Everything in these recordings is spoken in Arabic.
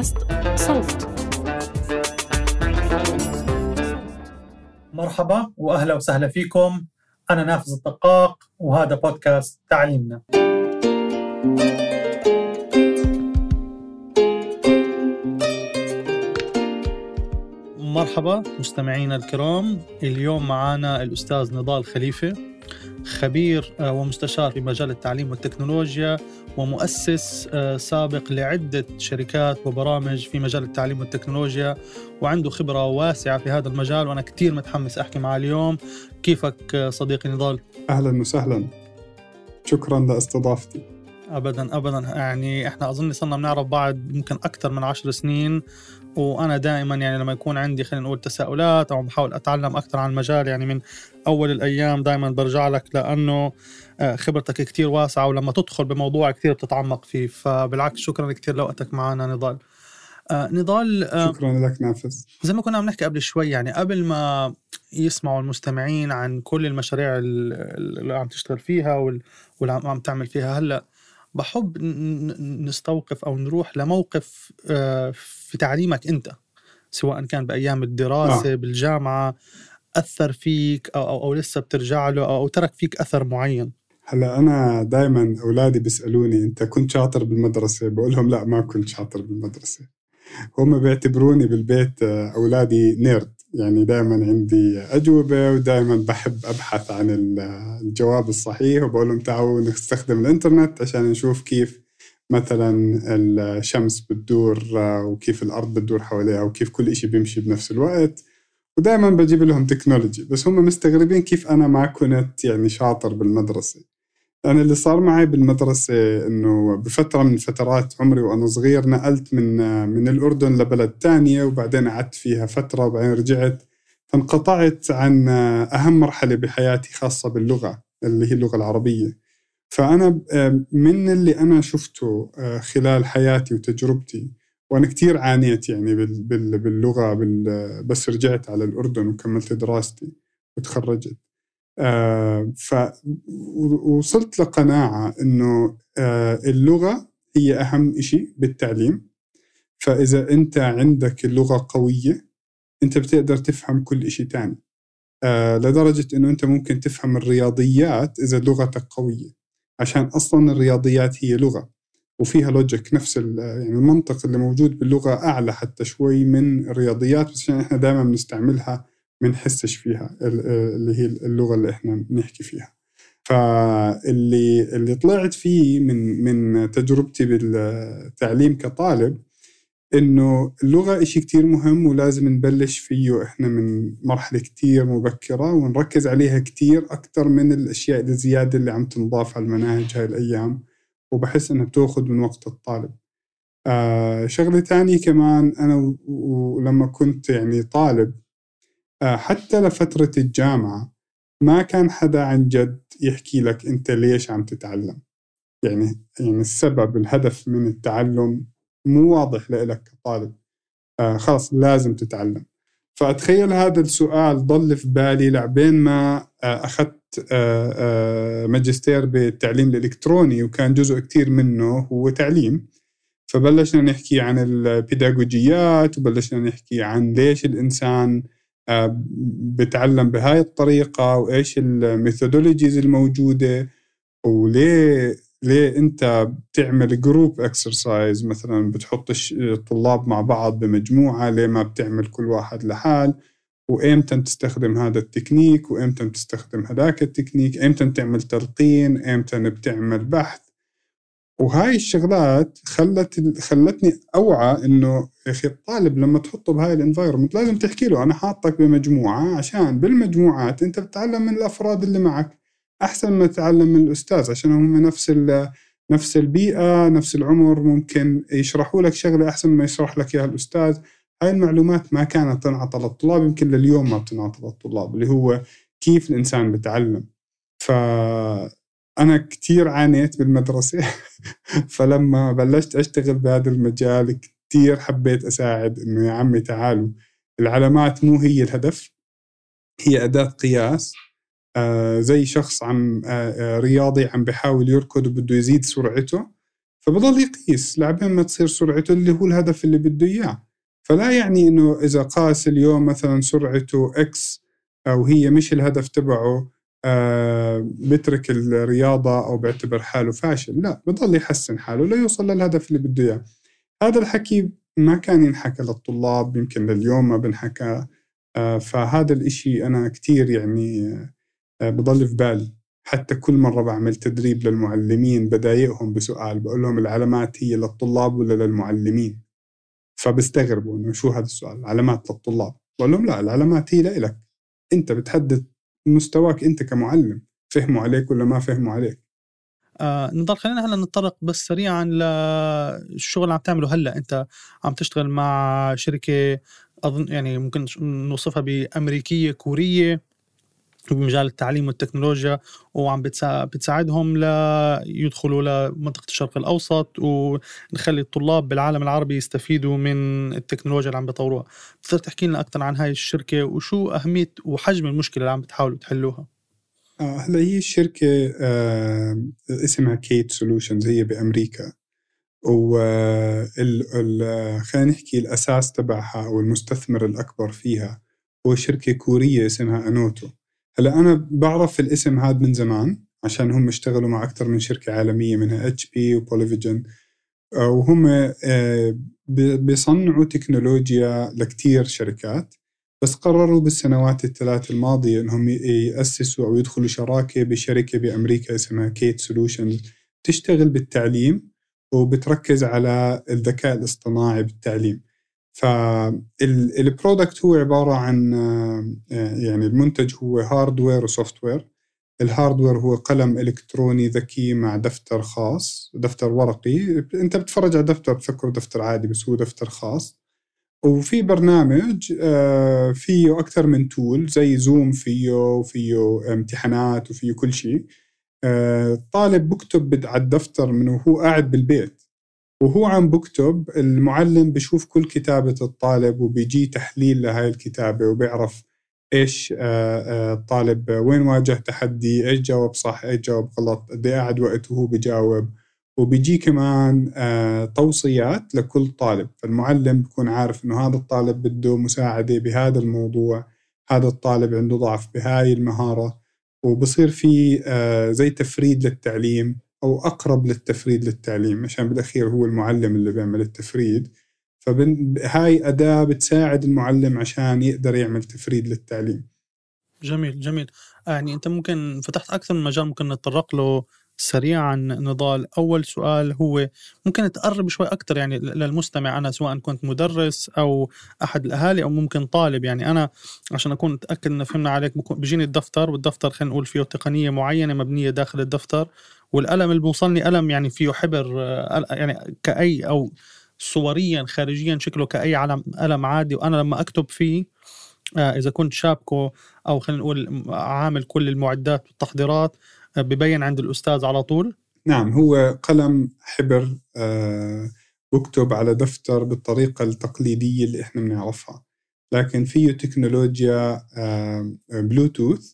بودكاست صوت. مرحبا وأهلا وسهلا فيكم. أنا نافذ الدقاق وهذا بودكاست تعليمنا. مرحبا مستمعينا الكرام. اليوم معنا الأستاذ نضال خليفة. خبير آه، ومستشار في مجال التعليم والتكنولوجيا ومؤسس آه، سابق لعدة شركات وبرامج في مجال التعليم والتكنولوجيا وعنده خبرة واسعة في هذا المجال وأنا كثير متحمس أحكي معه اليوم. كيفك آه، صديقي نضال؟ أهلا وسهلا. شكرا لاستضافتي. ابدا ابدا. يعني إحنا أظن صرنا بنعرف بعض ممكن أكثر من عشر سنين. وأنا دائما يعني لما يكون عندي خلينا نقول تساؤلات أو بحاول أتعلم أكثر عن المجال يعني من أول الأيام دائما برجع لك لأنه آه، خبرتك كثير واسعة ولما تدخل بموضوع كثير بتتعمق فيه فبالعكس شكرا كثير لوقتك معنا نضال. آه نضال آه شكرا لك نافذ. زي ما كنا عم نحكي قبل شوي يعني قبل ما يسمعوا المستمعين عن كل المشاريع اللي عم تشتغل فيها واللي عم تعمل فيها هلأ بحب نستوقف أو نروح لموقف آه، في تعليمك أنت سواء كان بأيام الدراسة آه. بالجامعة أثر فيك أو أو, أو لسه بترجع له أو, أو ترك فيك أثر معين؟ هلأ أنا دائما أولادي بيسألوني أنت كنت شاطر بالمدرسة؟ بقول لهم لا ما كنت شاطر بالمدرسة. هم بيعتبروني بالبيت آه، أولادي نيرد. يعني دائما عندي أجوبة ودائما بحب أبحث عن الجواب الصحيح وبقول لهم تعالوا نستخدم الإنترنت عشان نشوف كيف مثلا الشمس بتدور وكيف الأرض بتدور حواليها وكيف كل إشي بيمشي بنفس الوقت. ودائما بجيب لهم تكنولوجي. بس هم مستغربين كيف أنا ما كنت يعني شاطر بالمدرسة. أنا اللي صار معي بالمدرسة إنه بفترة من فترات عمري وأنا صغير نقلت من من الأردن لبلد تانية وبعدين قعدت فيها فترة وبعدين رجعت. فانقطعت عن أهم مرحلة بحياتي خاصة باللغة اللي هي اللغة العربية. فأنا من اللي أنا شفته خلال حياتي وتجربتي وأنا كتير عانيت يعني باللغة بس رجعت على الأردن وكملت دراستي وتخرجت. فوصلت لقناعة أنه آه اللغة هي أهم شيء بالتعليم. فإذا أنت عندك اللغة قوية أنت بتقدر تفهم كل شيء تاني. آه لدرجة أنه أنت ممكن تفهم الرياضيات إذا لغتك قوية. عشان أصلا الرياضيات هي لغة وفيها لوجيك نفس يعني المنطق اللي موجود باللغة أعلى حتى شوي من الرياضيات بس عشان إحنا دائما بنستعملها بنحسش فيها اللي هي اللغة اللي إحنا بنحكي فيها. فاللي اللي طلعت فيه من من تجربتي بالتعليم كطالب إنه اللغة إشي كتير مهم ولازم نبلش فيه إحنا من مرحلة كتير مبكرة ونركز عليها كتير أكثر من الأشياء الزيادة اللي عم تنضاف على المناهج هاي الأيام وبحس إنها بتأخذ من وقت الطالب. آه شغلة ثانية كمان أنا ولما كنت يعني طالب حتى لفترة الجامعة ما كان حدا عن جد يحكي لك أنت ليش عم تتعلم. يعني يعني السبب الهدف من التعلم مو واضح لك كطالب. آه خلاص لازم تتعلم. فأتخيل هذا السؤال ضل في بالي لعبين ما آه أخذت آه آه ماجستير بالتعليم الإلكتروني وكان جزء كتير منه هو تعليم. فبلشنا نحكي عن البيداغوجيات وبلشنا نحكي عن ليش الإنسان آه، بتعلم بهاي الطريقة وإيش ال methodologies الموجودة وليه ليه أنت بتعمل group exercise مثلا بتحط الطلاب مع بعض بمجموعة ليه ما بتعمل كل واحد لحال؟ وإمتى تستخدم هذا التكنيك؟ وإمتى تستخدم هذاك التكنيك؟ إمتى تعمل تلقين؟ إمتى بتعمل بحث؟ وهاي الشغلات خلت خلتني أوعى إنه يا أخي الطالب لما تحطه بهاي ال environment لازم تحكي له أنا حاطك بمجموعة عشان بالمجموعات أنت بتتعلم من الأفراد اللي معك. أحسن ما تتعلم من الأستاذ عشان هم نفس نفس البيئة نفس العمر ممكن يشرحوا لك شغلة أحسن ما يشرح لك إياها الأستاذ. هاي المعلومات ما كانت تنعطى للطلاب يمكن لليوم ما بتنعطى للطلاب اللي هو كيف الإنسان بتعلم ف أنا كتير عانيت بالمدرسة. فلما بلشت أشتغل بهذا المجال كتير حبيت أساعد إنه يا عمي تعالوا. العلامات مو هي الهدف هي أداة قياس. آه زي شخص عم آه, آه، رياضي عم بحاول يركض وبده يزيد سرعته فبضل يقيس لعبين ما تصير سرعته اللي هو الهدف اللي بده إياه. فلا يعني إنه إذا قاس اليوم مثلا سرعته إكس أو هي مش الهدف تبعه آه بترك الرياضة أو بيعتبر حاله فاشل. لا بضل يحسن حاله ليوصل للهدف اللي بده إياه. هذا الحكي ما كان ينحكى للطلاب يمكن لليوم ما بنحكى. آه فهذا الإشي أنا كتير يعني آه بضل في بالي. حتى كل مرة بعمل تدريب للمعلمين بدايقهم بسؤال بقول لهم العلامات هي للطلاب ولا للمعلمين؟ فبستغربوا إنه شو هذا السؤال؟ علامات للطلاب. بقول لهم لا العلامات هي لإلك. أنت بتحدد مستواك انت كمعلم فهموا عليك ولا ما فهموا عليك؟ آه نضل خلينا هلا نتطرق بس سريعا للشغل اللي عم تعمله. هلا انت عم تشتغل مع شركة أظن يعني ممكن نوصفها بأمريكية كورية. بمجال التعليم والتكنولوجيا وعم بتساعدهم ليدخلوا لمنطقة الشرق الأوسط ونخلي الطلاب بالعالم العربي يستفيدوا من التكنولوجيا اللي عم بيطوروها. بتقدر تحكي لنا أكثر عن هاي الشركة وشو أهمية وحجم المشكلة اللي عم بتحاولوا تحلوها؟ آه هلا هي الشركة آه اسمها KAIT Solutions هي بأمريكا. و خلينا نحكي الأساس تبعها أو المستثمر الأكبر فيها هو شركة كورية اسمها Anoto هلا أنا بعرف الاسم هذا من زمان عشان هم اشتغلوا مع أكثر من شركة عالمية منها HP و PolyVision وهم آه، بيصنعوا تكنولوجيا لكتير شركات بس قرروا بالسنوات الثلاث الماضية إنهم يأسسوا أو يدخلوا شراكة بشركة بأمريكا اسمها KAIT Solutions تشتغل بالتعليم وبتركز على الذكاء الاصطناعي بالتعليم. فال product هو عبارة عن يعني المنتج هو hardware و software ال hardware هو قلم إلكتروني ذكي مع دفتر خاص دفتر ورقي. أنت بتتفرج على دفتر تفكره دفتر عادي بس هو دفتر خاص. وفي برنامج آه، فيه أكثر من tool زي Zoom فيه وفيه امتحانات وفيه كل شيء. الطالب آه، بكتب على الدفتر من وهو قاعد بالبيت. وهو عم بكتب المعلم بشوف كل كتابة الطالب وبيجي تحليل لهاي الكتابة وبيعرف إيش آه، آه، الطالب وين واجه تحدي إيش جاوب صح إيش جاوب غلط قد إيه قعد وقت وهو بجاوب. وبيجي كمان آه، توصيات لكل طالب. فالمعلم بيكون عارف إنه هذا الطالب بده مساعدة بهذا الموضوع هذا الطالب عنده ضعف بهاي المهارة. وبصير في زي تفريد للتعليم. أو أقرب للتفريد للتعليم عشان بالأخير هو المعلم اللي بيعمل التفريد. فهاي أداة بتساعد المعلم عشان يقدر يعمل تفريد للتعليم. جميل جميل. يعني أنت ممكن فتحت أكثر من مجال ممكن نتطرق له سريعا نضال. أول سؤال هو ممكن تقرب شوي أكثر يعني للمستمع أنا سواء كنت مدرس أو أحد الأهالي أو ممكن طالب. يعني أنا عشان أكون متأكد أن فهمنا عليك بيجيني الدفتر والدفتر خلينا نقول فيه تقنية معينة مبنية داخل الدفتر. والقلم اللي بوصلني قلم يعني فيه حبر يعني كأي أو صوريا خارجيا شكله كأي علم قلم عادي وأنا لما أكتب فيه آه، إذا كنت شابكه أو خلينا نقول عامل كل المعدات والتحضيرات ببين عند الأستاذ على طول؟ نعم هو قلم حبر آه، بكتب على دفتر بالطريقة التقليدية اللي إحنا بنعرفها لكن فيه تكنولوجيا بلوتوث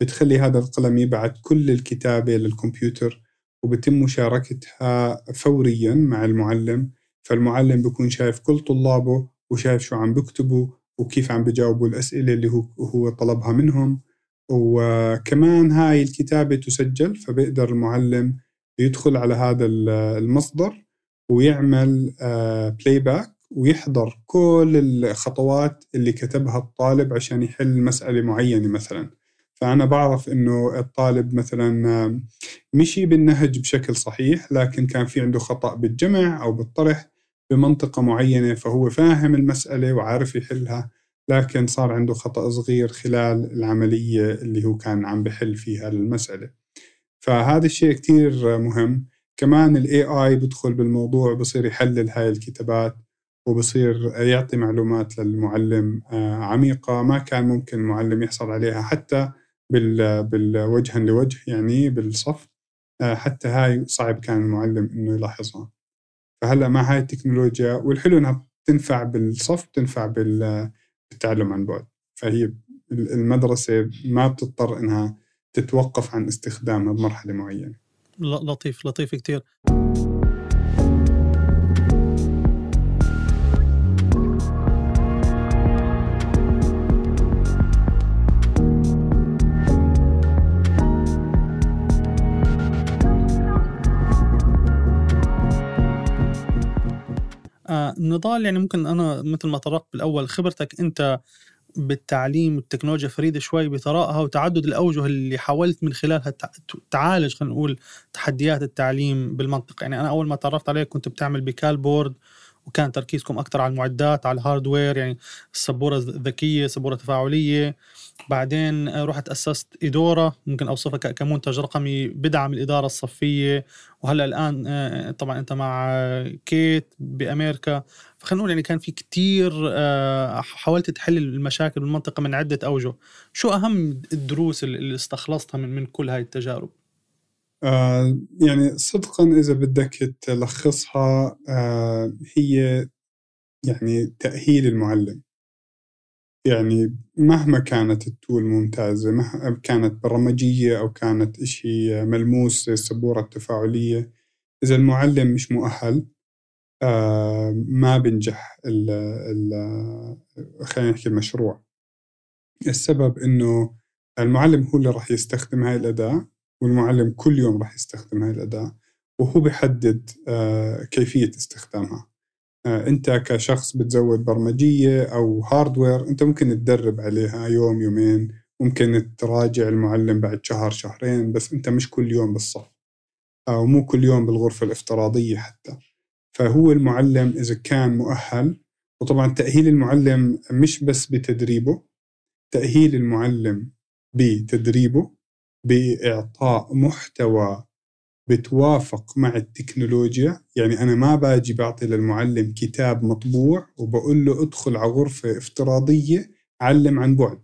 بتخلي هذا القلم يبعث كل الكتابة للكمبيوتر وبتم مشاركتها فوريا مع المعلم. فالمعلم بيكون شايف كل طلابه وشايف شو عم بكتبوا وكيف عم بجاوبوا الأسئلة اللي هو هو طلبها منهم. وكمان هاي الكتابة تسجل فبيقدر المعلم يدخل على هذا المصدر ويعمل play آه، back ويحضر كل الخطوات اللي كتبها الطالب عشان يحل مسألة معينة مثلا. فأنا بعرف إنه الطالب مثلا مشي بالنهج بشكل صحيح لكن كان في عنده خطأ بالجمع أو بالطرح بمنطقة معينة فهو فاهم المسألة وعارف يحلها لكن صار عنده خطأ صغير خلال العملية اللي هو كان عم بحل فيها المسألة. فهذا الشيء كتير مهم. كمان ال AI بدخل بالموضوع بصير يحلل هاي الكتابات وبصير يعطي معلومات للمعلم آه، عميقة ما كان ممكن المعلم يحصل عليها حتى بالوجها لوجه يعني بالصف. آه، حتى هاي صعب كان المعلم إنه يلاحظها. فهلأ مع هاي التكنولوجيا والحلو إنها تنفع بالصف تنفع بال التعلم عن بعد. فهي المدرسة ما بتضطر إنها تتوقف عن استخدامها بمرحلة معينة. لطيف لطيف كتير. نضال يعني ممكن أنا مثل ما طرقت بالأول خبرتك أنت بالتعليم والتكنولوجيا فريدة شوي بثرائها وتعدد الأوجه اللي حاولت من خلالها تعالج خلينا نقول تحديات التعليم بالمنطقة يعني أنا أول ما تعرفت عليك كنت بتعمل بكال بورد وكان تركيزكم أكثر على المعدات على ال hardware يعني السبورة الذكية سبوره تفاعليه بعدين رحت أسست ايدورا ممكن أوصفها كمنتج رقمي بدعم الإدارة الصفية. وهلأ الآن آه، طبعا أنت مع كيت بأمريكا. فخلينا نقول يعني كان في كتير آه، حاولت تحل المشاكل بالمنطقة من عدة أوجه. شو أهم الدروس اللي استخلصتها من من كل هاي التجارب؟ آه يعني صدقا إذا بدك تلخصها آه هي يعني تأهيل المعلم. يعني مهما كانت التول ممتازة مهما كانت برمجية أو كانت إشي ملموس السبورة التفاعلية إذا المعلم مش مؤهل آه ما بنجح ال ال خلينا نحكي المشروع. السبب إنه المعلم هو اللي راح يستخدم هاي الأداة. والمعلم كل يوم راح يستخدم هاي الأداة وهو بيحدد آه كيفية استخدامها. آه، أنت كشخص بتزود برمجية أو هاردوير أنت ممكن تدرب عليها يوم يومين ممكن تراجع المعلم بعد شهر شهرين بس أنت مش كل يوم بالصف أو مو كل يوم بالغرفة الافتراضية حتى. فهو المعلم إذا كان مؤهل وطبعا تأهيل المعلم مش بس بتدريبه تأهيل المعلم بتدريبه بإعطاء محتوى بتوافق مع التكنولوجيا. يعني أنا ما باجي بعطي للمعلم كتاب مطبوع وبقول له ادخل على غرفة افتراضية علم عن بعد.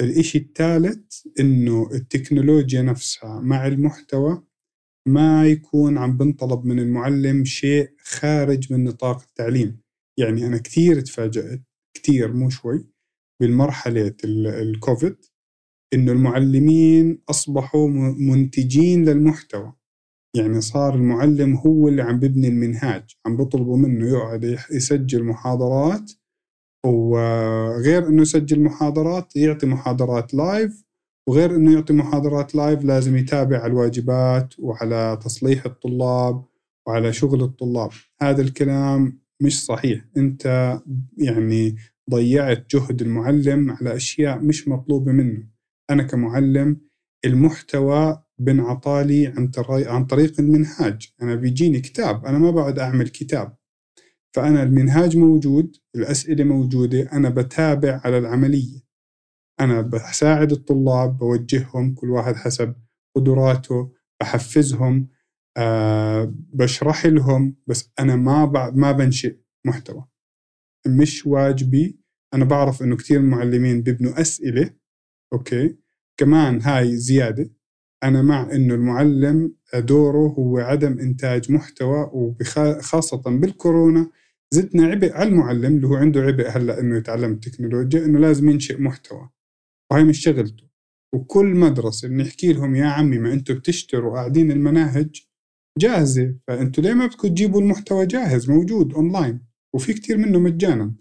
الإشي الثالث إنه التكنولوجيا نفسها مع المحتوى ما يكون عم بنطلب من المعلم شيء خارج من نطاق التعليم. يعني أنا كثير تفاجأت كثير مو شوي بالمرحلة الكوفيد إنه المعلمين أصبحوا منتجين للمحتوى. يعني صار المعلم هو اللي عم ببني المنهاج عم بطلبوا منه يقعد يسجل محاضرات وغير إنه يسجل محاضرات يعطي محاضرات live وغير إنه يعطي محاضرات live لازم يتابع على الواجبات وعلى تصليح الطلاب وعلى شغل الطلاب. هذا الكلام مش صحيح. أنت يعني ضيعت جهد المعلم على أشياء مش مطلوبة منه. أنا كمعلم المحتوى بنعطالي عن عن طريق المنهاج. أنا بيجيني كتاب أنا ما بقعد أعمل كتاب. فأنا المنهاج موجود الأسئلة موجودة أنا بتابع على العملية. أنا بساعد الطلاب بوجههم كل واحد حسب قدراته بحفزهم أه بشرح لهم بس أنا ما ما بنشئ محتوى. مش واجبي. أنا بعرف إنه كثير معلمين بيبنوا أسئلة أوكي؟ كمان هاي زيادة. أنا مع إنه المعلم دوره هو عدم إنتاج محتوى وخاصه بالكورونا زدنا عبء على المعلم اللي هو عنده عبء هلأ إنه يتعلم التكنولوجيا إنه لازم ينشئ محتوى. وهي مش شغلته. وكل مدرسة بنحكي لهم يا عمي ما أنتم بتشتروا قاعدين المناهج جاهزة فانتم ليه ما بدكم تجيبوا المحتوى جاهز موجود اونلاين وفي كتير منه مجانا.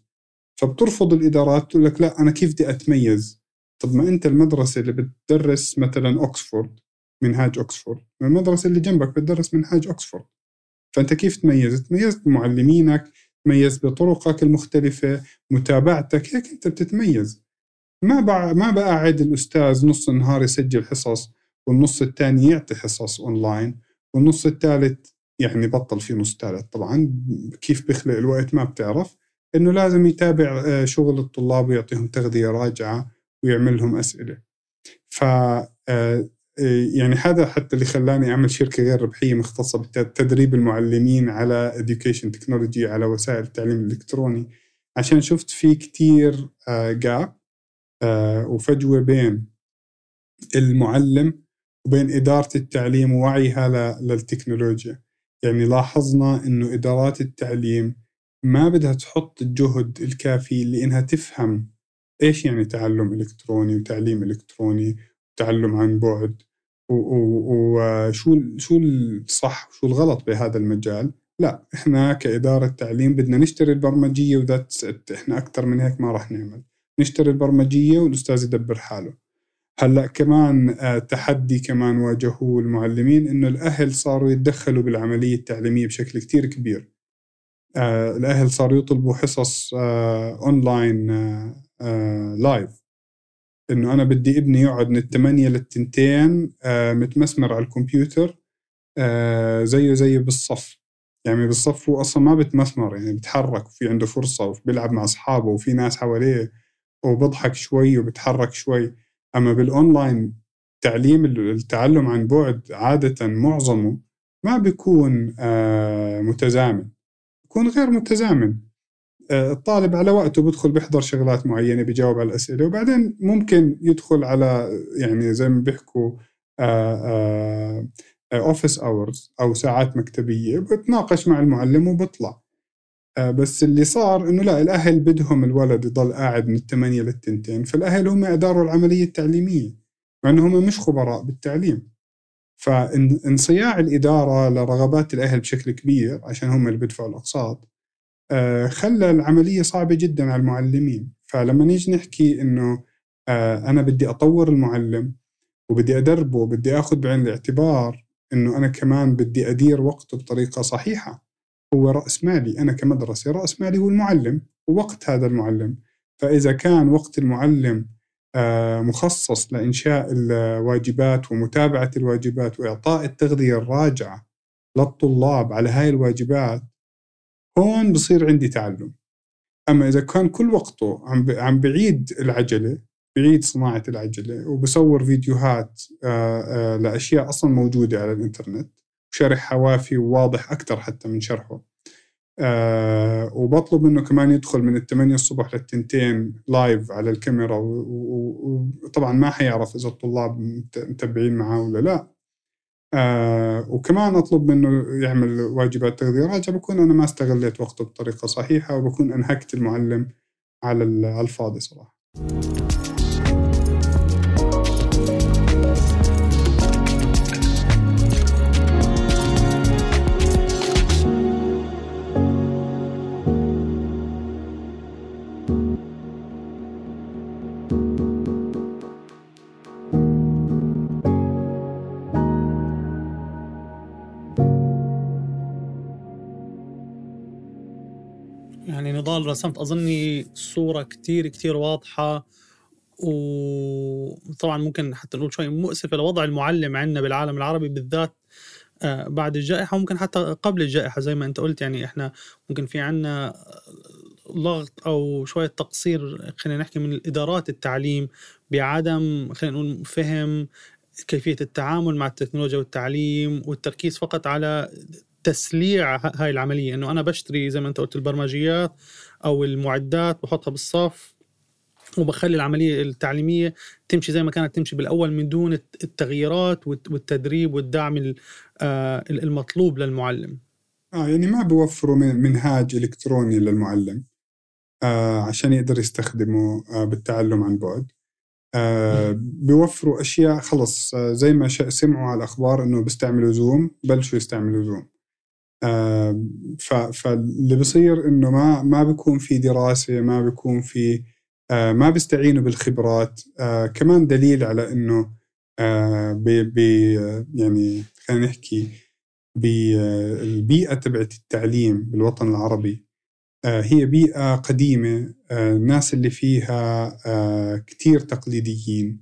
فبترفض الإدارات تقول لك لا أنا كيف بدي أتميز؟ طب ما أنت المدرسة اللي بتدرس مثلا اوكسفورد منهاج اوكسفورد المدرسة اللي جنبك بتدرس منهاج اوكسفورد فأنت كيف تميز تميز بمعلمينك تميز بطرقك المختلفة متابعتك هيك أنت بتتميز. ما بع... ما بقعد الأستاذ نص النهار يسجل حصص والنص الثاني يعطي حصص أونلاين والنص الثالث يعني بطل في نص ثالث. طبعا كيف بيخلق الوقت ما بتعرف. إنه لازم يتابع آه، شغل الطلاب ويعطيهم تغذية راجعة. ويعمل لهم أسئلة. ف آه، يعني هذا حتى اللي خلاني أعمل شركة غير ربحية مختصة بتدريب المعلمين على education تكنولوجي على وسائل التعليم الإلكتروني. عشان شفت في كتير جاب آه، آه، وفجوة بين المعلم وبين إدارة التعليم ووعيها للتكنولوجيا. يعني لاحظنا إنه إدارات التعليم ما بدها تحط الجهد الكافي لإنها تفهم إيش يعني تعلم إلكتروني وتعليم إلكتروني وتعلم عن بعد؟ وشو شو الصح وشو الغلط بهذا المجال؟ لا إحنا كإدارة تعليم بدنا نشتري البرمجية وذات إحنا أكثر من هيك ما راح نعمل. نشتري البرمجية والأستاذ يدبر حاله. هلأ كمان آه، تحدي كمان واجهوه المعلمين إنه الأهل صاروا يتدخلوا بالعملية التعليمية بشكل كتير كبير. آه الأهل صاروا يطلبوا حصص آه أونلاين آه آه live إنه أنا بدي ابني يقعد من الثمانية للتنتين آه متمسمر على الكمبيوتر آه زيه زي بالصف. يعني بالصف هو أصلا ما بتمسمر يعني بتحرك وفي عنده فرصة وبيلعب مع أصحابه وفي ناس حواليه وبضحك شوي وبتحرك شوي. أما بالأونلاين تعليم التعلم عن بعد عادة معظمه ما بيكون آه متزامن. بيكون غير متزامن. الطالب على وقته بدخل بيحضر شغلات معينة بيجاوب على الأسئلة وبعدين ممكن يدخل على يعني زي ما بيحكوا office hours أو ساعات مكتبية بتناقش مع المعلم وبطلع. آه، بس اللي صار إنه لا الأهل بدهم الولد يضل قاعد من الثمانية للتنتين فالأهل هم إداروا العملية التعليمية مع انهم مش خبراء بالتعليم. فانصياع الإدارة لرغبات الأهل بشكل كبير عشان هم اللي بيدفعوا الأقساط آه، خلى العملية صعبة جدا على المعلمين. فلما نيجي نحكي إنه آه، أنا بدي أطور المعلم وبدي أدربه وبدي آخذ بعين الاعتبار إنه أنا كمان بدي أدير وقته بطريقة صحيحة هو رأس مالي. أنا كمدرسة رأس مالي هو المعلم ووقت هذا المعلم. فإذا كان وقت المعلم آه، مخصص لإنشاء الواجبات ومتابعة الواجبات وإعطاء التغذية الراجعة للطلاب على هاي الواجبات هون بصير عندي تعلم. أما إذا كان كل وقته عم عم بعيد العجلة بعيد صناعة العجلة وبصور فيديوهات آه، آه، لأشياء أصلا موجودة على الإنترنت وشرحها وافي وواضح أكثر حتى من شرحه أه وبطلب منه كمان يدخل من الثمانية الصبح للتنتين لايف على الكاميرا وطبعا ما حيعرف إذا الطلاب متبعين معاه ولا لا. أه وكمان أطلب منه يعمل واجبات تغذية. راجعة بكون أنا ما استغليت وقته بطريقة صحيحة وبكون أنهكت المعلم على الفاضي صراحة. رسمت أظني صورة كتير كتير واضحة وطبعا ممكن حتى نقول شوي مؤسفة لوضع المعلم عندنا بالعالم العربي بالذات آه، بعد الجائحة وممكن حتى قبل الجائحة زي ما أنت قلت يعني إحنا ممكن في عنا ضغط أو شوية تقصير خلينا نحكي من الإدارات التعليم بعدم خلينا نقول فهم كيفية التعامل مع التكنولوجيا والتعليم والتركيز فقط على تسليع هاي العملية. إنه أنا بشتري زي ما أنت قلت البرمجيات أو المعدات بحطها بالصف وبخلي العملية التعليمية تمشي زي ما كانت تمشي بالأول من دون التغييرات والتدريب والدعم آه، المطلوب للمعلم. آه يعني ما بوفروا منهاج إلكتروني للمعلم آه عشان يقدر يستخدمه آه بالتعلم عن بعد. آه بيوفروا أشياء خلص آه زي ما سمعوا على الأخبار إنه بيستعملوا زوم بلشوا يستعملوا زوم. فاللي بصير إنه ما ما بيكون في دراسة ما بيكون في ما بيستعينوا بالخبرات. كمان دليل على إنه آه، بي يعني خلينا نحكي بالبيئه تبعت التعليم بالوطن العربي. هي بيئة قديمة. الناس اللي فيها كتير تقليديين.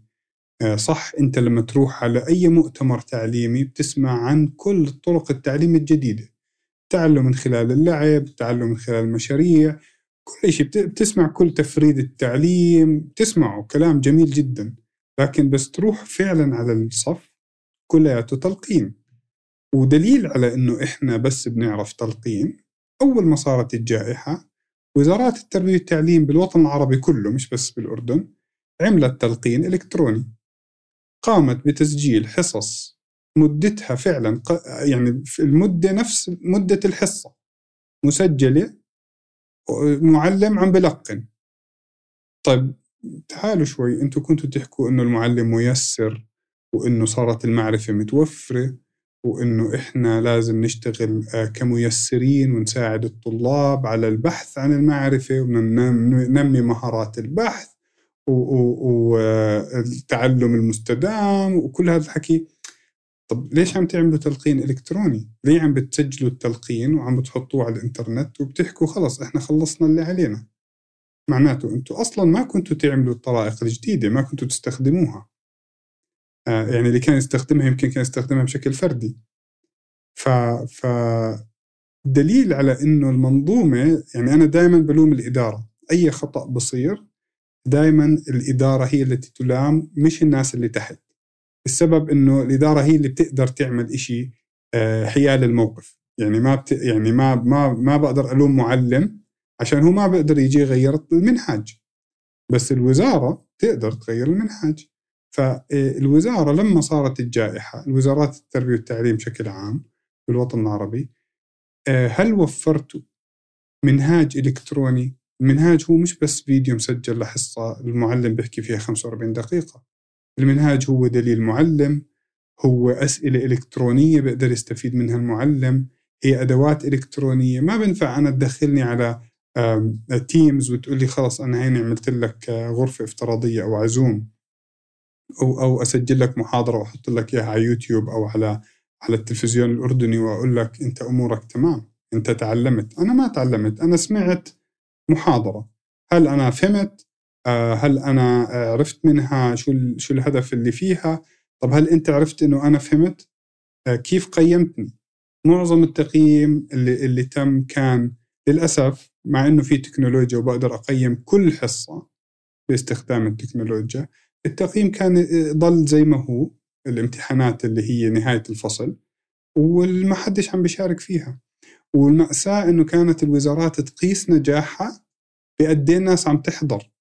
صح أنت لما تروح على أي مؤتمر تعليمي بتسمع عن كل طرق التعليم الجديدة. تعلم من خلال اللعب تعلم من خلال المشاريع كل شيء بتسمع كل تفريد التعليم تسمعه كلام جميل جدا. لكن بس تروح فعلا على الصف كلياته تلقين. ودليل على إنه إحنا بس بنعرف تلقين أول ما صارت الجائحة وزارات التربية والتعليم بالوطن العربي كله مش بس بالأردن عملت تلقين إلكتروني. قامت بتسجيل حصص مدتها فعلا يعني المدة نفس مدة الحصة. مسجلة معلم عم بلقن. طيب تعالوا شوي أنتم كنتوا تحكوا إنه المعلم ميسر وإنه صارت المعرفة متوفرة وإنه إحنا لازم نشتغل آه، كميسرين ونساعد الطلاب على البحث عن المعرفة وننمي مهارات البحث والتعلم المستدام وكل هذا الحكي. طب ليش عم تعملوا تلقين إلكتروني؟ ليه عم بتسجلوا التلقين وعم بتحطوه على الإنترنت وبتحكوا خلص إحنا خلصنا اللي علينا؟ معناته أنتم أصلا ما كنتوا تعملوا الطرائق الجديدة ما كنتوا تستخدموها. آه يعني اللي كان يستخدمها يمكن كان يستخدمها بشكل فردي. ف ف دليل على إنه المنظومة يعني أنا دائما بلوم الإدارة. أي خطأ بصير دائما الإدارة هي التي تلام مش الناس اللي تحت. السبب إنه الإدارة هي اللي بتقدر تعمل إشي آه، حيال الموقف. يعني ما بت يعني ما ما ما بقدر ألوم معلم عشان هو ما بقدر يجي يغير المنهاج. بس الوزارة تقدر تغير المنهاج. فالوزارة لما صارت الجائحة الوزارات التربية والتعليم بشكل عام في الوطن العربي آه، هل وفرتوا منهاج إلكتروني؟ المنهاج هو مش بس فيديو مسجل لحصة المعلم بيحكي فيها 45 دقيقة. المنهاج هو دليل معلم هو أسئلة إلكترونية بيقدر يستفيد منها المعلم هي أدوات إلكترونية. ما بنفع أنا تدخلني على Teams وتقول لي خلص أنا هيني عملت لك آه، غرفة افتراضية أو ع Zoom أو أو أسجل لك محاضرة وأحط لك إياها على يوتيوب أو على على التلفزيون الأردني وأقول لك أنت أمورك تمام أنت تعلمت. أنا ما تعلمت أنا سمعت محاضرة. هل أنا فهمت؟ هل أنا عرفت منها شو شو الهدف اللي فيها؟ طب هل أنت عرفت إنه أنا فهمت؟ آه، كيف قيمتني؟ معظم التقييم اللي اللي تم كان للأسف مع إنه في تكنولوجيا وبقدر أقيم كل حصة باستخدام التكنولوجيا التقييم كان آه، ضل زي ما هو الامتحانات اللي هي نهاية الفصل وما حدش عم بيشارك فيها. والمأساة إنه كانت الوزارات تقيس نجاحها بقد إيه الناس عم تحضر.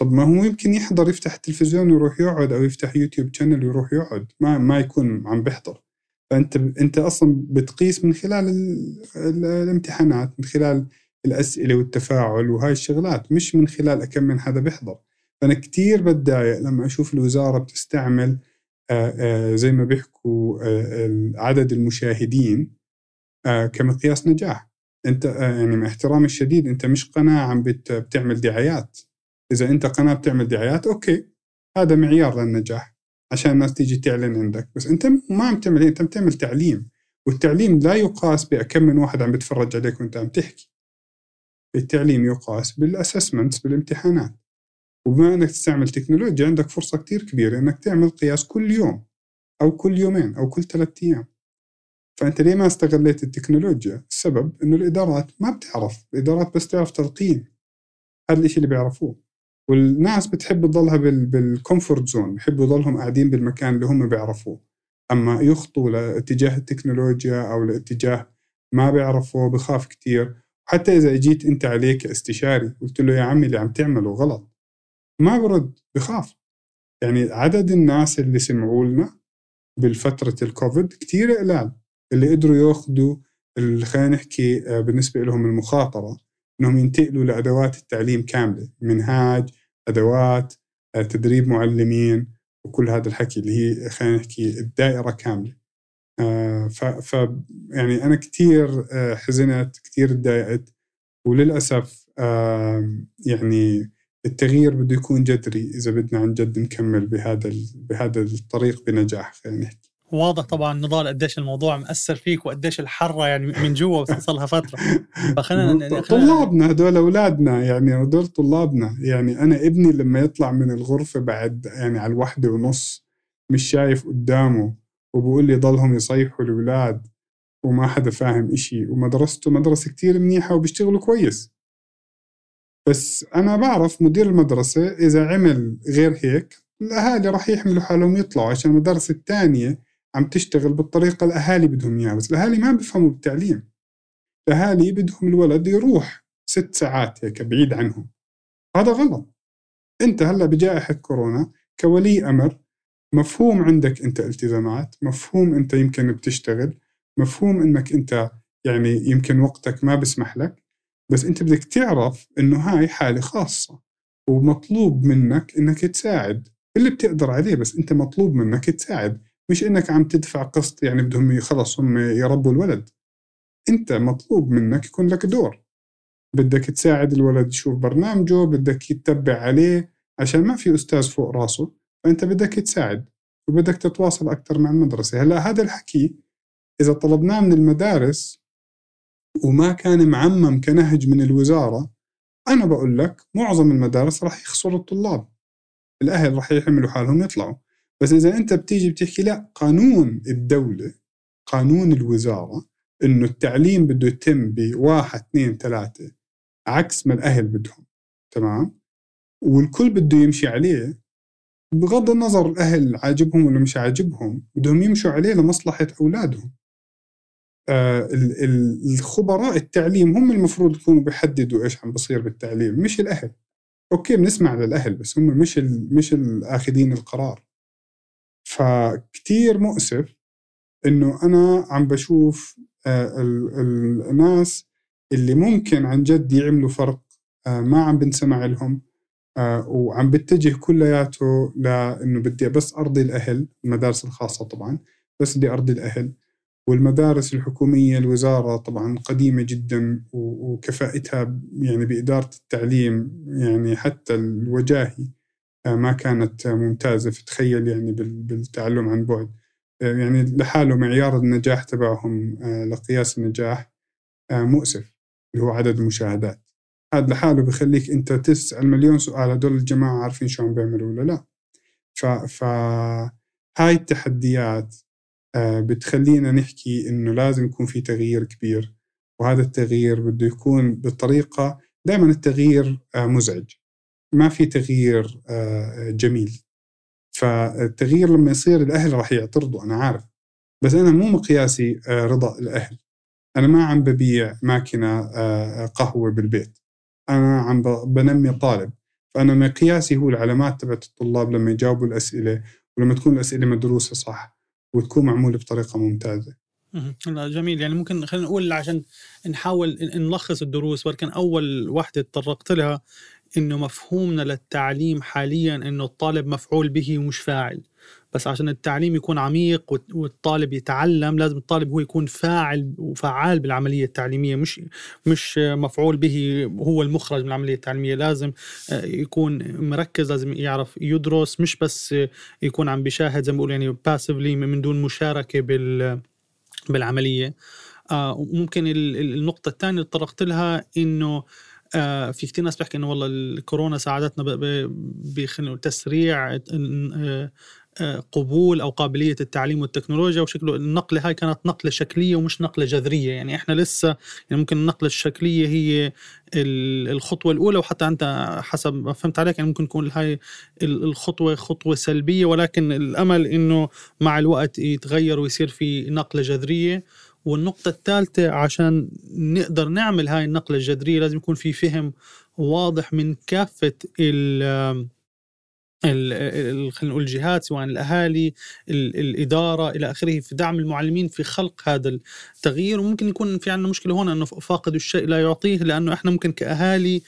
طب ما هو يمكن يحضر يفتح التلفزيون ويروح يقعد أو يفتح يوتيوب شانل ويروح يقعد. ما ما يكون عم بيحضر. فأنت أنت أصلا بتقيس من خلال الامتحانات من خلال الأسئلة والتفاعل وهاي الشغلات مش من خلال كم من حدا بيحضر. فأنا كثير بتضايق لما أشوف الوزارة بتستعمل زي ما بيحكوا عدد المشاهدين كمقياس نجاح. أنت يعني مع احترامي الشديد أنت مش قناه عم بتعمل دعايات. إذا أنت قناة بتعمل دعايات أوكي. هذا معيار للنجاح عشان الناس تيجي تعلن عندك. بس أنت ما عم تعمل أنت عم تعمل تعليم. والتعليم لا يقاس بكم من واحد عم بيتفرج عليك وأنت عم تحكي. التعليم يقاس بال assessments بالامتحانات. وبما إنك تستعمل تكنولوجيا عندك فرصة كتير كبيرة إنك تعمل قياس كل يوم أو كل يومين أو كل ثلاثة أيام. فأنت ليه ما استغليت التكنولوجيا السبب إنه الإدارات ما بتعرف. الإدارات بس تعرف تلقين. هذا الشيء اللي بيعرفوه. والناس بتحب تضلها بال comfort zone بحبوا يضلهم قاعدين بالمكان اللي هم بيعرفوه. أما يخطوا لاتجاه التكنولوجيا أو لاتجاه ما بيعرفه بخاف كتير. حتى إذا اجيت أنت عليك استشاري قلت له يا عمي اللي عم تعمله غلط. ما برد بخاف. يعني عدد الناس اللي سمعوا لنا بالفترة الكوفيد كتير قلال. اللي قدروا ياخذوا خلينا نحكي آه، بالنسبة لهم المخاطرة. إنهم ينتقلوا لأدوات التعليم كاملة منهاج أدوات آه، تدريب معلمين وكل هذا الحكي اللي هي خلينا نحكي الدائرة كاملة. آه، ف يعني أنا كثير آه، حزنت كثير تضايقت وللأسف يعني التغيير بده يكون جذري إذا بدنا عن جد نكمل بهذا بهذا الطريق بنجاح خلينا نحكي. واضح طبعا نضال قديش الموضوع مأثر فيك وقديش الحرة يعني من جوا بس لها فترة. فخلينا طلابنا هدول أولادنا يعني هدول طلابنا. يعني أنا ابني لما يطلع من الغرفة بعد يعني على الوحدة ونص مش شايف قدامه وبقول لي ضلهم يصيحوا الأولاد وما حدا فاهم إشي. ومدرسته مدرسة كتير منيحة وبيشتغلوا كويس. بس أنا بعرف مدير المدرسة إذا عمل غير هيك الأهالي راح يحملوا حالهم يطلعوا عشان المدرسة الثانية عم تشتغل بالطريقة الأهالي بدهم إياها بس الأهالي ما بيفهموا بالتعليم. الأهالي بدهم الولد يروح ست ساعات هيك بعيد عنهم. هذا غلط. أنت هلأ بجائحة كورونا كولي أمر مفهوم عندك أنت التزامات مفهوم أنت يمكن بتشتغل مفهوم أنك أنت يعني يمكن وقتك ما بسمح لك بس أنت بدك تعرف أنه هاي حالة خاصة ومطلوب منك أنك تساعد اللي بتقدر عليه بس أنت مطلوب منك تساعد. مش إنك عم تدفع قسط يعني بدهم خلص هم يربوا الولد. أنت مطلوب منك يكون لك دور. بدك تساعد الولد يشوف برنامجه بدك يتبع عليه عشان ما في أستاذ فوق راسه فأنت بدك تساعد وبدك تتواصل أكثر مع المدرسة. هلأ هذا الحكي إذا طلبناه من المدارس وما كان معمم كنهج من الوزارة أنا بقول لك معظم المدارس راح يخسروا الطلاب. الأهل راح يحملوا حالهم يطلعوا. بس إذا أنت بتيجي بتحكي لا قانون الدولة قانون الوزارة إنه التعليم بده يتم بواحد اثنين ثلاثة عكس ما الأهل بدهم تمام؟ والكل بده يمشي عليه. بغض النظر الأهل عاجبهم ولا مش عاجبهم بدهم يمشوا عليه لمصلحة أولادهم. آه الخبراء التعليم هم المفروض يكونوا بيحددوا إيش عم بصير بالتعليم مش الأهل. أوكي بنسمع للأهل بس هم مش مش الآخذين القرار. فكتير مؤسف إنه أنا عم بشوف آه الناس اللي ممكن عن جد يعملوا فرق آه ما عم بنسمع لهم آه وعم بتجه كلياته لإنه بدي بس أرضي الأهل المدارس الخاصة طبعا بس بدي أرضي الأهل والمدارس الحكومية الوزارة طبعا قديمة جدا وكفاءتها يعني بإدارة التعليم يعني حتى الوجاهي. ما كانت ممتازة. فتخيل يعني بالتعلم عن بعد. آه، يعني لحاله معيار النجاح تبعهم آه، لقياس النجاح مؤسف اللي هو عدد المشاهدات. هذا لحاله بخليك أنت تسأل مليون سؤال هدول الجماعة عارفين شو عم بيعملوا ولا لا. ف, ف هاي التحديات آه، بتخلينا نحكي إنه لازم يكون في تغيير كبير. وهذا التغيير بده يكون بطريقة دائما التغيير آه، مزعج. ما في تغيير آه، جميل. فالتغيير لما يصير الأهل راح يعترضوا أنا عارف. بس أنا مو مقياسي رضا الأهل. أنا ما عم ببيع ماكينة قهوة بالبيت. أنا عم بنمي طالب. فأنا مقياسي هو العلامات تبعت الطلاب لما يجاوبوا الأسئلة ولما تكون الأسئلة مدروسة صح وتكون معمولة بطريقة ممتازة. لا جميل. يعني ممكن خلينا نقول عشان نحاول نلخص الدروس ولكن أول واحدة تطرقت لها إنه مفهومنا للتعليم حاليا إنه الطالب مفعول به ومش فاعل. بس عشان التعليم يكون عميق والطالب يتعلم لازم الطالب هو يكون فاعل وفعال بالعملية التعليمية. مش مش مفعول به هو المخرج من العملية التعليمية. لازم آه، يكون مركز لازم يعرف يدرس. مش بس يكون عم بيشاهد زي ما بقول يعني باسفلي من دون مشاركة بال بالعملية. آه، ممكن النقطة الثانية اللي تطرقت لها إنه آه في كثير ناس بيحكي إنه والله الكورونا ساعدتنا بتسريع آه قبول أو قابلية التعليم والتكنولوجيا وشكله النقلة هاي كانت نقلة شكلية ومش نقلة جذرية. يعني إحنا لسه يعني ممكن النقلة الشكلية هي الخطوة الأولى وحتى أنت حسب ما فهمت عليك يعني ممكن تكون هاي الخطوة خطوة سلبية ولكن الأمل إنه مع الوقت يتغير ويصير في نقلة جذرية. والنقطة الثالثة عشان نقدر نعمل هاي النقلة الجذرية لازم يكون في فهم واضح من كافة ال خلينا نقول الجهات سواء الأهالي الإدارة إلى آخره في دعم المعلمين في خلق هذا التغيير. وممكن يكون في عندنا مشكلة هنا أنه فاقد الشيء لا يعطيه لأنه إحنا ممكن كأهالي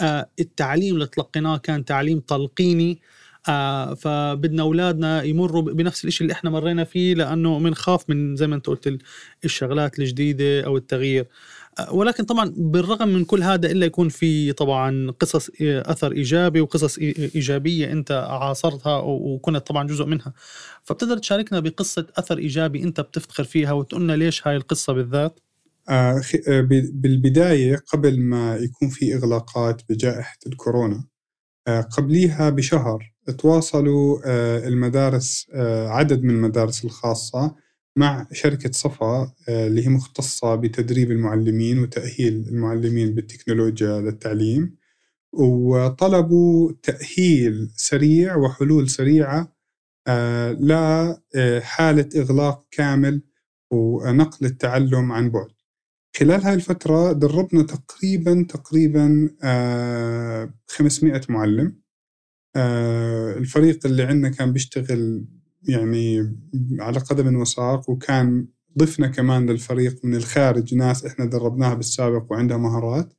آه، التعليم اللي تلقيناه كان تعليم تلقيني. آه فبدنا أولادنا يمروا بنفس الشيء اللي إحنا مرينا فيه لأنه بنخاف من زي ما أنت قلت الشغلات الجديدة أو التغيير. ولكن طبعا بالرغم من كل هذا إلا يكون في طبعا قصص أثر إيجابي وقصص إيجابية أنت عاصرتها وكنت طبعا جزء منها. فبتقدر تشاركنا بقصة أثر إيجابي أنت بتفتخر فيها وتقولنا ليش هاي القصة بالذات؟ آه, آه، بالبداية قبل ما يكون في إغلاقات بجائحة الكورونا آه قبليها بشهر تواصلوا آه المدارس آه عدد من المدارس الخاصة مع شركة صفا آه، اللي هي مختصة بتدريب المعلمين وتأهيل المعلمين بالتكنولوجيا للتعليم. وطلبوا تأهيل سريع وحلول سريعة آه، لحالة إغلاق كامل ونقل التعلم عن بعد. خلال هاي الفترة دربنا تقريبا تقريبا 500 آه، معلم. الفريق اللي عندنا كان بيشتغل يعني على قدم وساق وكان ضفنا كمان للفريق من الخارج ناس إحنا دربناها بالسابق وعندها مهارات.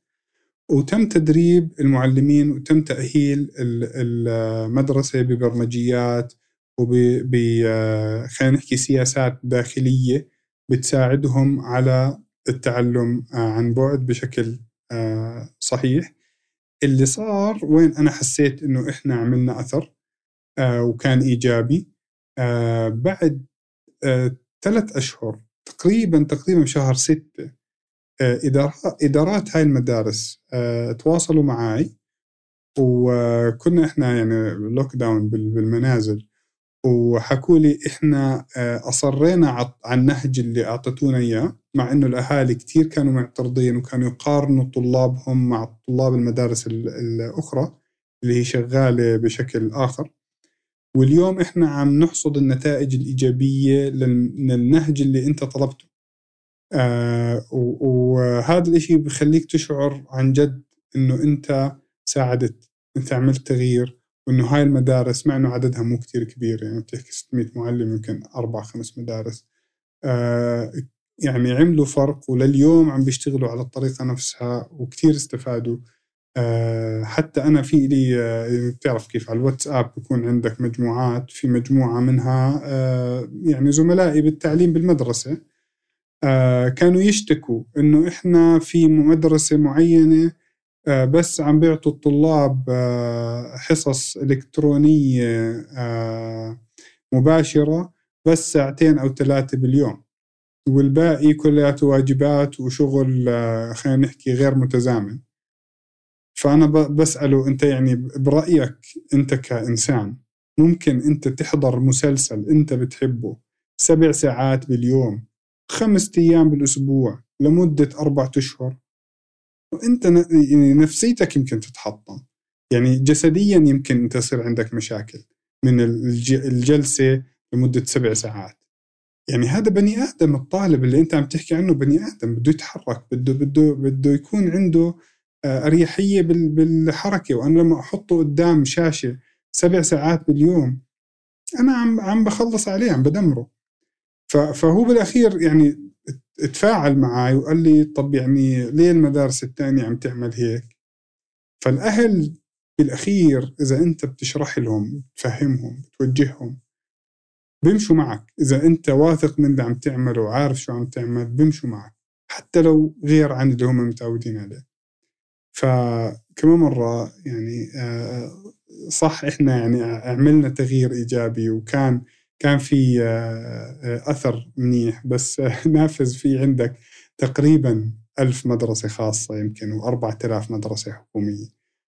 وتم تدريب المعلمين وتم تأهيل المدرسة ببرمجيات وب خلينا نحكي سياسات داخلية بتساعدهم على التعلم عن بعد بشكل صحيح. اللي صار وين أنا حسيت إنه إحنا عملنا أثر وكان إيجابي آه بعد آه ثلاث أشهر تقريبا تقريبا شهر ستة آه إدارات هاي المدارس آه تواصلوا معي وكنا إحنا يعني لوك داون بالمنازل. وحكوا لي إحنا آه، أصرينا على النهج اللي اعطيتونا إياه مع إنه الأهالي كثير كانوا معترضين وكانوا يقارنوا طلابهم مع طلاب المدارس الأخرى اللي هي شغالة بشكل آخر. واليوم إحنا عم نحصد النتائج الإيجابية للنهج اللي أنت طلبته. آه وهذا الإشي بخليك تشعر عن جد إنه أنت ساعدت أنت عملت تغيير. وانه هاي المدارس مع إنه عددها مو كتير كبير يعني بتحكي 600 معلم يمكن أربع خمس مدارس. آه يعني عملوا فرق ولليوم عم بيشتغلوا على الطريقة نفسها وكتير استفادوا. آه حتى أنا في لي آه بتعرف كيف على الواتساب بكون عندك مجموعات في مجموعة منها آه يعني زملائي بالتعليم بالمدرسة. آه كانوا يشتكوا إنه إحنا في مدرسة معينة بس عم بيعطوا الطلاب آه، حصص إلكترونية آه، مباشرة بس ساعتين أو ثلاثة باليوم. والباقي كلياته واجبات وشغل خلينا نحكي غير متزامن. فأنا بسأله أنت يعني برأيك أنت كإنسان ممكن أنت تحضر مسلسل أنت بتحبه سبع ساعات باليوم خمسة أيام بالأسبوع لمدة أربعة أشهر؟ وانت يعني نفسيتك يمكن تتحطم. يعني جسديا يمكن أنت يصير عندك مشاكل من الجلسة لمدة سبع ساعات. يعني هذا بني آدم الطالب اللي أنت عم تحكي عنه بني آدم بده يتحرك بده بده بده يكون عنده آه، أريحية بالحركة. وأنا لما أحطه قدام شاشة سبع ساعات باليوم أنا عم عم بخلص عليه عم بدمره. فهو بالأخير يعني تفاعل معي وقال لي طب يعني ليه المدارس الثانية عم تعمل هيك؟ فالأهل بالأخير إذا أنت بتشرح لهم تفهمهم بتوجههم بيمشوا معك. إذا أنت واثق من اللي عم تعمله وعارف شو عم تعمل بيمشوا معك. حتى لو غير عن اللي هم متعودين عليه. فكمان مرة يعني آه، صح إحنا يعني عملنا تغيير إيجابي وكان كان في آه، أثر منيح بس نافذ في عندك تقريبا ألف مدرسة خاصة يمكن وأربعة آلاف مدرسة حكومية.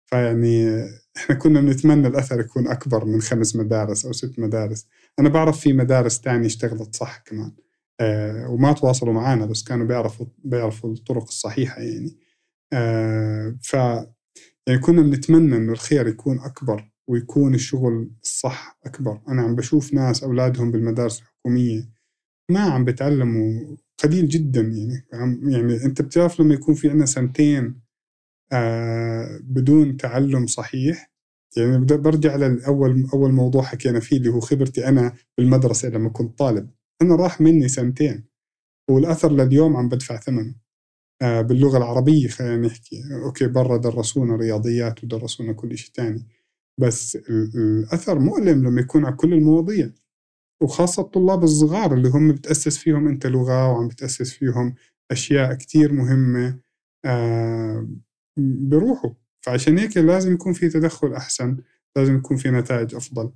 فيعني إحنا كنا بنتمنى الأثر يكون أكبر من خمس مدارس أو ست مدارس. أنا بعرف في مدارس تانية اشتغلت صح كمان آه وما تواصلوا معنا بس كانوا بيعرفوا بيعرفوا الطرق الصحيحة يعني. آه ف يعني كنا بنتمنى إنه الخير يكون أكبر ويكون الشغل الصح أكبر. أنا عم بشوف ناس أولادهم بالمدارس الحكومية ما عم بتعلموا قليل جدا يعني. يعني أنت بتعرف لما يكون في عندنا سنتين آه بدون تعلم صحيح؟ يعني برجع للأول أول موضوع حكينا فيه اللي هو خبرتي أنا بالمدرسة لما كنت طالب. أنا راح مني سنتين والأثر لليوم عم بدفع ثمنه آه باللغة العربية خلينا نحكي. أوكي برا درسونا رياضيات ودرسونا كل شيء تاني. بس الأثر مؤلم لما يكون على كل المواضيع. وخاصة الطلاب الصغار اللي هم بتأسس فيهم أنت لغة وعم بتأسس فيهم أشياء كتير مهمة آه بروحوا. فعشان هيك لازم يكون في تدخل أحسن لازم يكون في نتائج أفضل.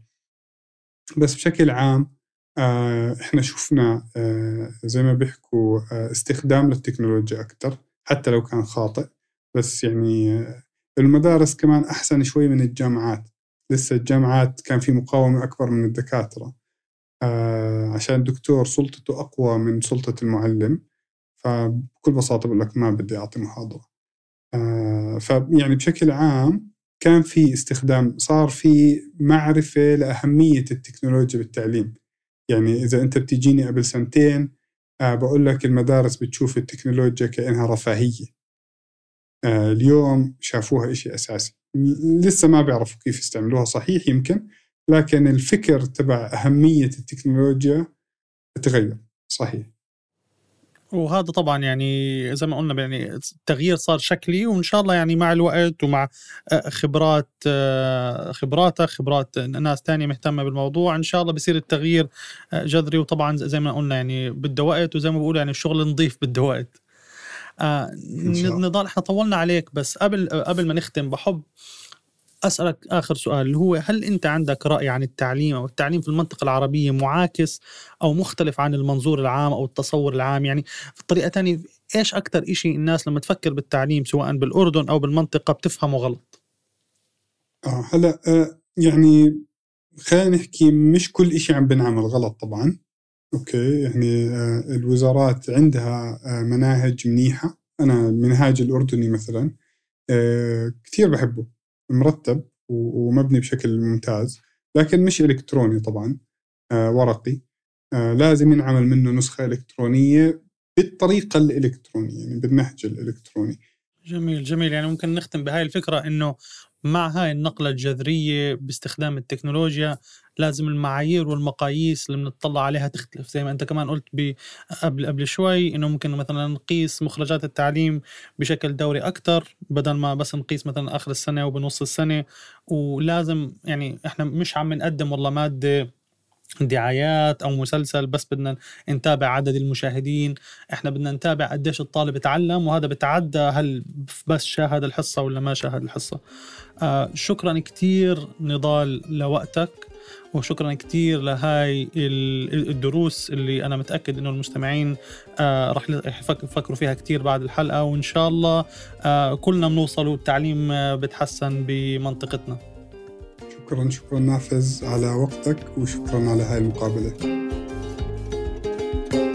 بس بشكل عام آه إحنا شفنا آه زي ما بيحكوا آه استخدام للتكنولوجيا أكثر حتى لو كان خاطئ. بس يعني آه، المدارس كمان أحسن شوي من الجامعات. لسه الجامعات كان في مقاومة أكبر من الدكاترة. آه عشان الدكتور سلطته أقوى من سلطة المعلم فبكل بساطة بقول لك ما بدي أعطي محاضرة. آه فيعني بشكل عام كان في استخدام صار في معرفة لأهمية التكنولوجيا بالتعليم. يعني إذا أنت بتجيني قبل سنتين آه بقول لك المدارس بتشوف التكنولوجيا كأنها رفاهية. اليوم شافوها إشي أساسي. لسه ما بيعرفوا كيف يستعملوها. صحيح يمكن لكن الفكر تبع أهمية التكنولوجيا تغير. صحيح. وهذا طبعا يعني زي ما قلنا يعني التغيير صار شكلي وإن شاء الله يعني مع الوقت ومع آه، خبرات آه، خبراتك خبرات ناس تانية مهتمة بالموضوع إن شاء الله بصير التغيير آه، جذري. وطبعا زي ما قلنا يعني بده وقت وزي ما بقول يعني الشغل نظيف بده وقت. نضال إحنا طولنا عليك بس قبل قبل ما نختم بحب أسألك آخر سؤال اللي هو هل أنت عندك رأي عن التعليم أو التعليم في المنطقة العربية معاكس أو مختلف عن المنظور العام أو التصور العام؟ يعني في طريقه ثانية إيش أكثر شيء الناس لما تفكر بالتعليم سواء بالأردن أو بالمنطقة بتفهمه غلط؟ آه هلا آه يعني خلينا نحكي مش كل شيء عم بنعمل غلط طبعا. أوكي يعني آه الوزارات عندها آه مناهج منيحة. أنا المنهاج الأردني مثلا آه كثير بحبه مرتب ومبني بشكل ممتاز. لكن مش إلكتروني طبعا ورقي. لازم ينعمل منه نسخة إلكترونية بالطريقة الإلكترونية يعني بالنهج الإلكتروني. جميل جميل. يعني ممكن نختم بهاي الفكرة إنه مع هاي النقلة الجذرية باستخدام التكنولوجيا لازم المعايير والمقاييس اللي بنطلع عليها تختلف. زي ما أنت كمان قلت قبل قبل شوي إنه ممكن مثلا نقيس مخرجات التعليم بشكل دوري أكثر بدل ما بس نقيس مثلا آخر السنة وبنص السنة. ولازم يعني إحنا مش عم نقدم والله مادة دعايات أو مسلسل بس بدنا نتابع عدد المشاهدين. إحنا بدنا نتابع قديش الطالب تعلم وهذا بتعدى هل بس شاهد الحصة ولا ما شاهد الحصة. آه شكرا كثير نضال لوقتك. وشكرا كثير لهاي الدروس اللي أنا متأكد إنه المستمعين آه، رح يفكروا فيها كثير بعد الحلقة. وإن شاء الله آه، كلنا بنوصل والتعليم آه، بتحسن بمنطقتنا. شكرا شكرا نافذ على وقتك وشكرا على هاي المقابلة. thank you